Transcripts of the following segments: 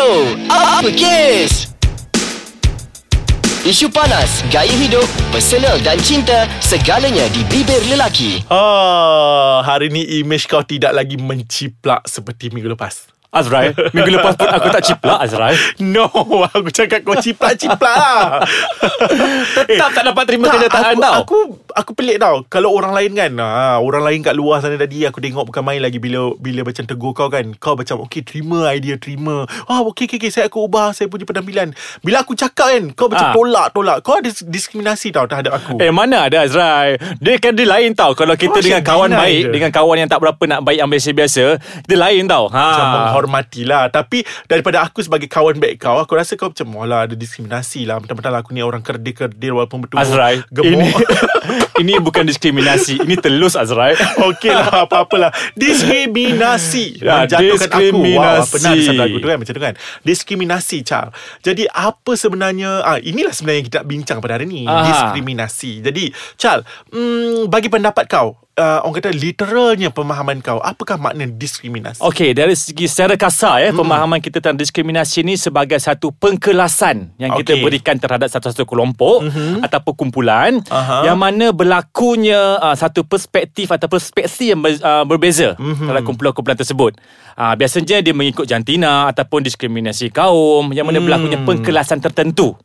Bro, apa kes? Isu panas, gaya hidup, personal dan cinta, segalanya di bibir lelaki. Ah, hari ni image kau tidak lagi menciplak seperti minggu lepas. Azrai Minggu lepas pun aku tak ciplak Azrai No, aku cakap kau ciplak-ciplak lah. Tetap tak dapat terima kenyataan aku, tau. Aku aku pelik tau. Kalau orang lain kan, ha, orang lain kat luar sana tadi aku tengok bukan main lagi bila bila macam tegur kau kan. Kau macam okey terima idea terima. Ah okey okey okey saya aku ubah saya punya penampilan. Bila aku cakap kan, kau macam Ah. tolak tolak. Kau ada diskriminasi tau terhadap aku. Eh mana ada Azrai Dia kan dia lain tau Kalau kita Kau dengan macam kawan baik je. Dengan kawan yang tak berapa nak baik Yang biasa-biasa Dia lain tau macam ha. menghormatilah Tapi daripada aku sebagai kawan baik kau Aku rasa kau macam Walah ada diskriminasi lah Mentang-mentang aku ni orang kerdir-kerdir Walaupun betul Azrai Gemuk Ini Ini bukan diskriminasi. Ini telus Azrai. Okey lah apa-apalah. Diskriminasi. Ya, Menjatuhkan aku. Wow diskriminasi. pernah ada satu lagu tu kan Macam tu kan. Diskriminasi Char. Jadi apa sebenarnya ah, Inilah sebenarnya kita bincang pada hari ni. Aha. Diskriminasi. Jadi Char hmm, Bagi pendapat kau uh, Orang kata literalnya pemahaman kau Apakah makna diskriminasi Okey, dari segi secara kasar ya, hmm. pemahaman kita tentang diskriminasi ni sebagai satu pengkelasan yang kita Okey. berikan terhadap satu-satu kelompok mm-hmm. ataupun kumpulan Aha. yang mana berlakunya uh, satu perspektif atau perspektif yang ber, uh, berbeza mm-hmm. dalam kumpulan-kumpulan tersebut. Uh, biasanya dia mengikut jantina ataupun diskriminasi kaum yang mana mm. berlakunya pengkelasan tertentu.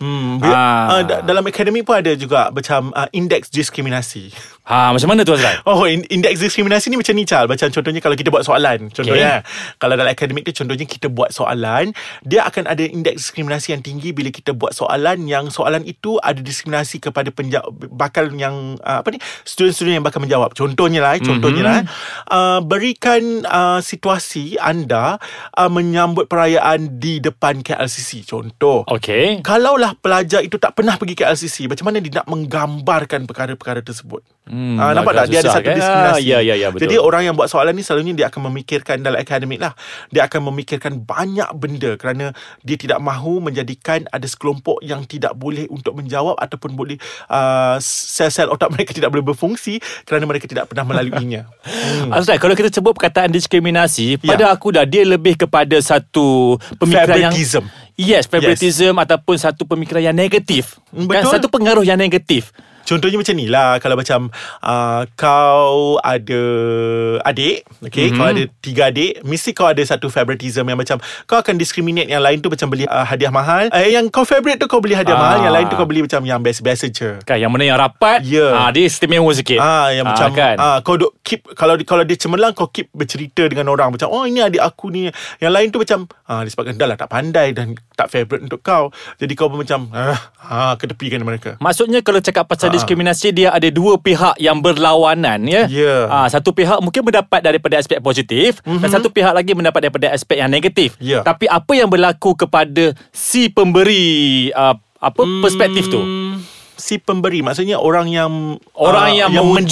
Hmm, bila, Ah. uh, da- dalam akademik pun ada juga macam uh, indeks diskriminasi. Ha, macam mana tu Azrai? Oh, in- indeks diskriminasi ni macam ni Chal. Macam contohnya kalau kita buat soalan. Contohnya, okay. kalau dalam akademik tu contohnya kita buat soalan, dia akan ada indeks diskriminasi yang tinggi bila kita buat soalan yang soalan itu ada diskriminasi kepada penjawab bakal yang uh, apa ni student-student yang bakal menjawab. Contohnya lah, eh, contohnya Mhm. lah. Uh, berikan uh, situasi anda uh, menyambut perayaan di depan KLCC. Contoh. Okey. Kalaulah pelajar itu tak pernah pergi ke LCC, macam mana dia nak menggambarkan perkara-perkara tersebut? Hmm, Ah, nampak tak? Dia ada satu kan? diskriminasi. Ah, ya, ya, ya, betul. Jadi orang yang buat soalan ni selalunya dia akan memikirkan dalam akademik lah. Dia akan memikirkan banyak benda kerana dia tidak mahu menjadikan ada sekelompok yang tidak boleh untuk menjawab ataupun boleh uh, sel-sel otak mereka tidak boleh berfungsi kerana mereka tidak pernah melaluinya. Hmm. Azrai, kalau kita sebut perkataan diskriminasi, Ya. pada aku dah dia lebih kepada satu pemikiran Favoritism. yang Yes, favoritism yes. ataupun satu pemikiran yang negatif. Kan betul. satu pengaruh yang negatif. Contohnya macam ni lah Kalau macam uh, Kau ada Adik Okay mm-hmm. Kau ada tiga adik Mesti kau ada satu favoritism Yang macam Kau akan discriminate Yang lain tu macam beli uh, hadiah mahal eh, Yang kau favorite tu Kau beli hadiah Ah. mahal Yang lain tu kau beli macam Yang biasa-biasa je Kan yang mana yang rapat, Ya. ah dia istimewa sikit. Ah, yang macam kan. ah, kau duk keep kalau kalau dia cemerlang kau keep bercerita dengan orang macam oh ini adik aku ni. Yang lain tu macam ah disebabkan dah lah tak pandai dan tak favourite untuk kau. Jadi kau pun macam ah, ah ketepikan mereka. Maksudnya kalau cakap pasal Ah. diskriminasi dia ada dua pihak yang berlawanan ya. Ya. Ah satu pihak mungkin mendapat daripada aspek positif mm-hmm. dan satu pihak lagi mendapat daripada aspek yang negatif. Ya. Tapi apa yang berlaku kepada si pemberi uh, apa perspektif tu? Si pemberi maksudnya orang yang Orang yang mewujudkan,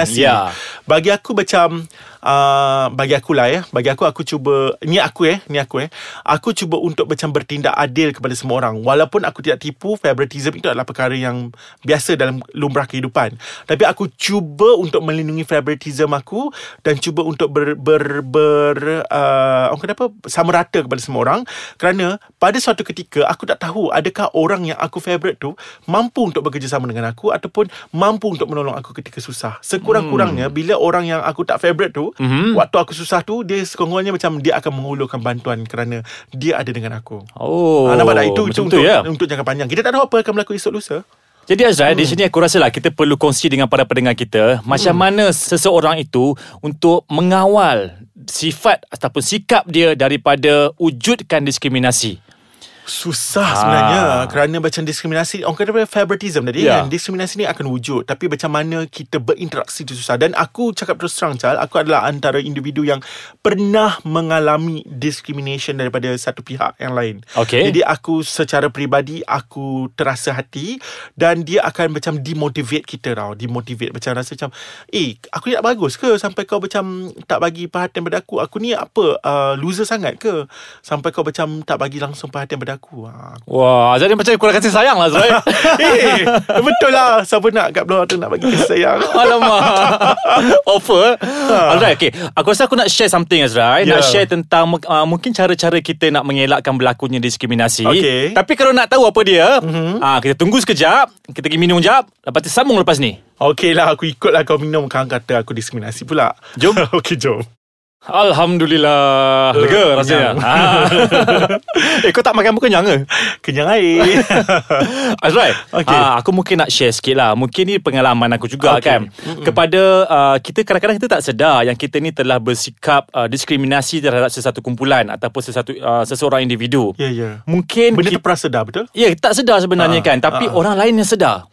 mendiskriminasi. ya. Bagi aku macam uh, bagi aku lah ya, bagi aku aku cuba ni aku eh, ni aku eh. Aku cuba untuk macam bertindak adil kepada semua orang. Walaupun aku tidak tipu favoritism itu adalah perkara yang biasa dalam lumrah kehidupan. Tapi aku cuba untuk melindungi favoritism aku dan cuba untuk ber ber, ber uh, orang kata apa sama rata kepada semua orang kerana pada suatu ketika aku tak tahu adakah orang yang aku favourite tu mampu untuk bekerjasama dengan aku ataupun mampu untuk menolong aku ketika susah. Sekurang-kurangnya bila orang yang aku tak favourite tu Mhm. waktu aku susah tu dia sekurang-kurangnya macam dia akan mengulurkan bantuan kerana dia ada dengan aku. Oh. Ah, nampak tak? Itu, itu untuk, tu ya. untuk jangka panjang. Kita tak tahu apa akan berlaku esok lusa. Jadi Azrai hmm. di sini aku rasa lah kita perlu kongsi dengan para pendengar kita macam Hmm. mana seseorang itu untuk mengawal sifat ataupun sikap dia daripada wujudkan diskriminasi. Susah Ah. sebenarnya Kerana macam diskriminasi Orang kata favoritism tadi Ya. kan Diskriminasi ni akan wujud Tapi macam mana kita berinteraksi tu susah Dan aku cakap terus terang Chal Aku adalah antara individu yang Pernah mengalami discrimination Daripada satu pihak yang lain Okey. Jadi aku secara peribadi Aku terasa hati Dan dia akan macam demotivate kita tau Demotivate Macam rasa macam Eh aku ni tak bagus ke Sampai kau macam Tak bagi perhatian pada aku Aku ni apa uh, Loser sangat ke Sampai kau macam Tak bagi langsung perhatian pada aku. Ha. Wah, Azrai ni macam kurang kasih sayang lah Azrai. eh, betul lah. Siapa nak kat luar tu nak bagi kasih sayang. Alamak Offer Alright okay Aku rasa aku nak share something Azrai Nak Yeah. share tentang uh, Mungkin cara-cara kita nak mengelakkan berlakunya diskriminasi Okay. Tapi kalau nak tahu apa dia mm-hmm. uh, Kita tunggu sekejap Kita pergi minum sekejap Lepas tu sambung lepas ni Okey lah, aku ikut lah kau minum. Kau kata aku diskriminasi pula. Jom. Okey, jom. Alhamdulillah Lega Eh, rasanya. Ah. Eh kau tak makan bukan kenyang ke? Kenyang air. Azrai Okay. okay. Aku mungkin nak share sikit lah Mungkin ni pengalaman aku juga Okay. kan Kepada uh, Kita kadang-kadang kita tak sedar Yang kita ni telah bersikap uh, Diskriminasi terhadap sesuatu kumpulan Ataupun sesuatu uh, seseorang individu ya, ya. Mungkin Benda kita, tu pernah sedar, betul? Ya tak sedar sebenarnya Ah, kan Tapi ah. orang lain yang sedar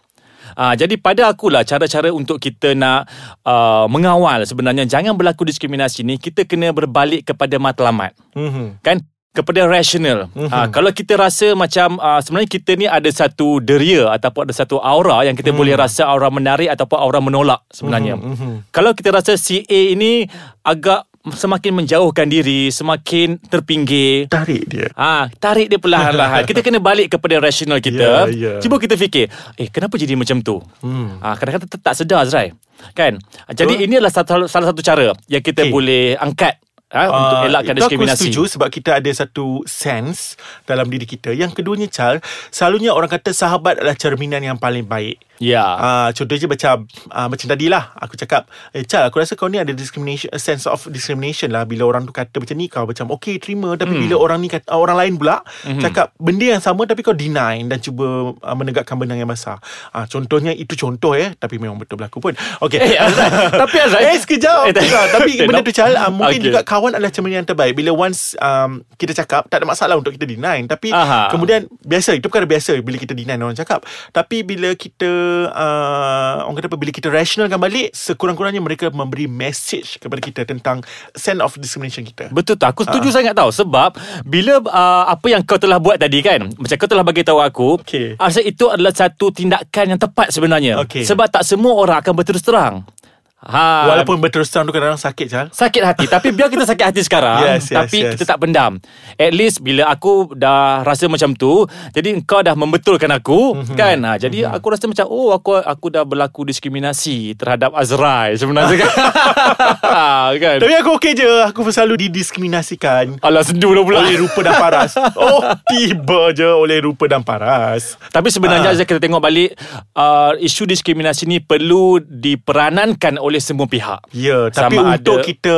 Ah, jadi pada akulah cara-cara untuk kita nak uh, mengawal sebenarnya jangan berlaku diskriminasi ni kita kena berbalik kepada matlamat Mm-hmm. kan kepada rasional. Mhm. Mm-hmm. Uh, kalau kita rasa macam uh, sebenarnya kita ni ada satu deria ataupun ada satu aura yang kita mm. boleh rasa aura menarik ataupun aura menolak sebenarnya. Mhm, mhm. Kalau kita rasa si A ini agak semakin menjauhkan diri, semakin terpinggir, Tarik dia. Ah, tarik dia perlahan-lahan. kita kena balik kepada rasional kita. Ya, ya. Cuba kita fikir, eh kenapa jadi macam tu? Hmm. Ah, kadang-kadang tak, tak sedar Azrai. Kan? Jadi ini adalah satu, salah satu cara yang kita Okey. boleh angkat ah, untuk Ah, elakkan itu diskriminasi. Aku setuju sebab kita ada satu sense dalam diri kita. Yang keduanya Chal, selalunya orang kata sahabat adalah cerminan yang paling baik. Ya. Ah, contohnya macam ah, macam tadi lah aku cakap, eh Chal aku rasa kau ni ada discrimination a sense of discrimination lah bila orang tu kata macam ni kau macam okay terima tapi Hmm. bila orang ni kata, orang lain pula cakap benda yang sama tapi kau deny dan cuba ah, menegakkan benda yang besar. Ah, contohnya itu contoh eh tapi memang betul berlaku pun. Okay. Eh. Tapi Azrai- Eh sekejap. Eh, tak- Sekejap. tapi Eh, benda tu Chal ah, mungkin Okay. juga kawan adalah cerminan yang terbaik bila once um, kita cakap tak ada masalah untuk kita deny tapi Aha. kemudian biasa itu perkara biasa bila kita deny orang cakap tapi bila kita uh, orang kata apa bila kita rationalkan balik sekurang-kurangnya mereka memberi message kepada kita tentang sense of discrimination kita. Betul tu Aku setuju sangat tau. Sebab Bila uh, Apa yang kau telah buat tadi kan Macam kau telah bagi tahu aku Okey. Rasa itu adalah satu tindakan yang tepat sebenarnya. Okey. Sebab tak semua orang akan berterus terang ha, walaupun berterus terang tu kadang-kadang sakit Chal. Sakit hati. Tapi biar kita sakit hati sekarang Yes, yes, Tapi yes. kita tak pendam. At least bila aku dah rasa macam tu Jadi kau dah membetulkan aku Mhm. Kan? Ha, Jadi aku rasa macam Oh aku aku dah berlaku diskriminasi Terhadap Azrai Sebenarnya kan? Kan? Tapi aku okey je. Aku selalu didiskriminasikan. Alah sendu dah pula. Oleh rupa dan paras. Oh tiba je oleh rupa dan paras. Tapi sebenarnya Ah. uh. kita tengok balik uh, isu diskriminasi ni perlu diperanankan oleh semua pihak. Ya, tapi Sama untuk ada- kita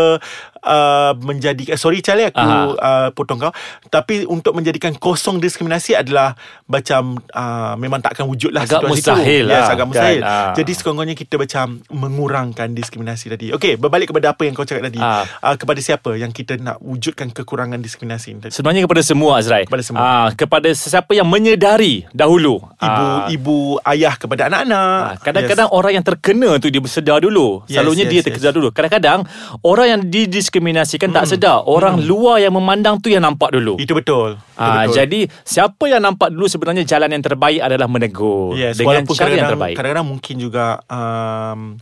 uh, menjadi sorry Charlie aku Aha. uh, potong kau. Tapi untuk menjadikan kosong diskriminasi adalah macam uh, memang tak akan wujud lah Agak situasi mustahil tu. lah, Yes, agak mustahil. kan? Ah. Jadi sekurang-kurangnya kita macam mengurangkan diskriminasi tadi. Okey, berbalik kepada apa yang kau cakap tadi. Ah. Uh, kepada siapa yang kita nak wujudkan kekurangan diskriminasi tadi? Sebenarnya kepada semua Azrai. Kepada semua. Ah, kepada sesiapa yang menyedari dahulu. Ibu, Ah, ibu, ayah kepada anak-anak. Ah, Kadang-kadang orang yang terkena tu dia bersedar dulu. Yes, Selalunya yes, dia yes. terkejar dulu. Kadang-kadang orang yang didiskriminasikan tak sedar. Orang luar yang memandang tu yang nampak dulu. Itu betul. Itu Ah, betul. jadi siapa yang nampak dulu sebenarnya jalan yang terbaik adalah menegur Yes, dengan cara yang terbaik. kadang-kadang mungkin juga um,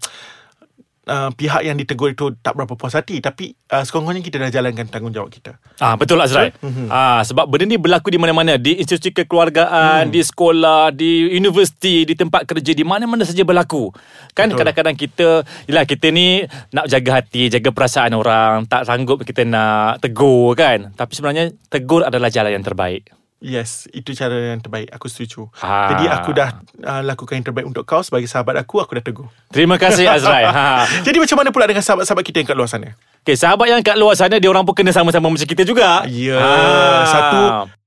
uh, pihak yang ditegur itu tak berapa puas hati tapi uh, sekurang-kurangnya kita dah jalankan tanggungjawab kita. Ah betul Azrai. Mhm. Ah sebab benda ni berlaku di mana-mana di institusi kekeluargaan, Hmm. di sekolah, di universiti, di tempat kerja, di mana-mana saja berlaku. Kan Betul. kadang-kadang kita yalah kita ni nak jaga hati, jaga perasaan orang, tak sanggup kita nak tegur kan. Tapi sebenarnya tegur adalah jalan yang terbaik. Yes, itu cara yang terbaik. Aku setuju. Ah. Jadi aku dah uh, lakukan yang terbaik untuk kau sebagai sahabat aku, aku dah tegur. Terima kasih Azrai. ha. Jadi macam mana pula dengan sahabat-sahabat kita yang kat luar sana? Okay, sahabat yang kat luar sana dia orang pun kena sama-sama macam kita juga. Ya, Ah. satu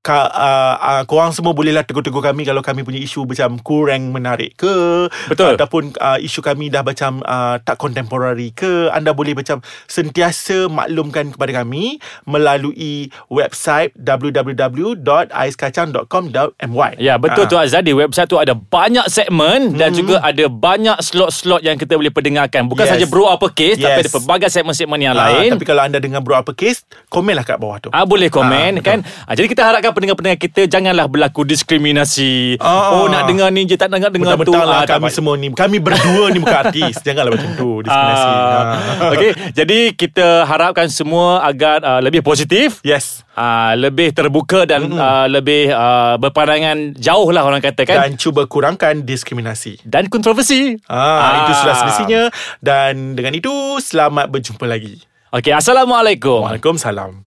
ka, uh, uh, korang semua bolehlah tegur-tegur kami kalau kami punya isu macam kurang menarik ke Betul. ataupun uh, isu kami dah macam uh, tak contemporary ke anda boleh macam sentiasa maklumkan kepada kami melalui website www.aiskacang.com.my Ya betul Ah. tu Azhar Di website tu ada banyak segmen Dan juga ada banyak slot-slot Yang kita boleh perdengarkan Bukan Yes. saja bro uppercase Tapi Yes. ada pelbagai segmen-segmen yang Ah, lain Tapi kalau anda dengar bro uppercase Komenlah kat bawah tu Ah boleh komen Ah, kan. Ah, jadi kita harapkan pendengar-pendengar kita janganlah berlaku diskriminasi. Ah. Oh nak dengar ni je tak nak dengar tu. Lah Ah, kami semua ni Kami berdua ni bukan artis Janganlah macam tu Diskriminasi Ah, Ah. Okey, jadi kita harapkan semua agar uh, lebih positif, Yes uh, lebih terbuka dan uh, lebih uh, berpandangan jauh lah orang kata kan. Dan cuba kurangkan diskriminasi Dan, kontroversi. Ah, Itu sudah semestinya Dan dengan itu Selamat berjumpa lagi Okey, Assalamualaikum. Waalaikumsalam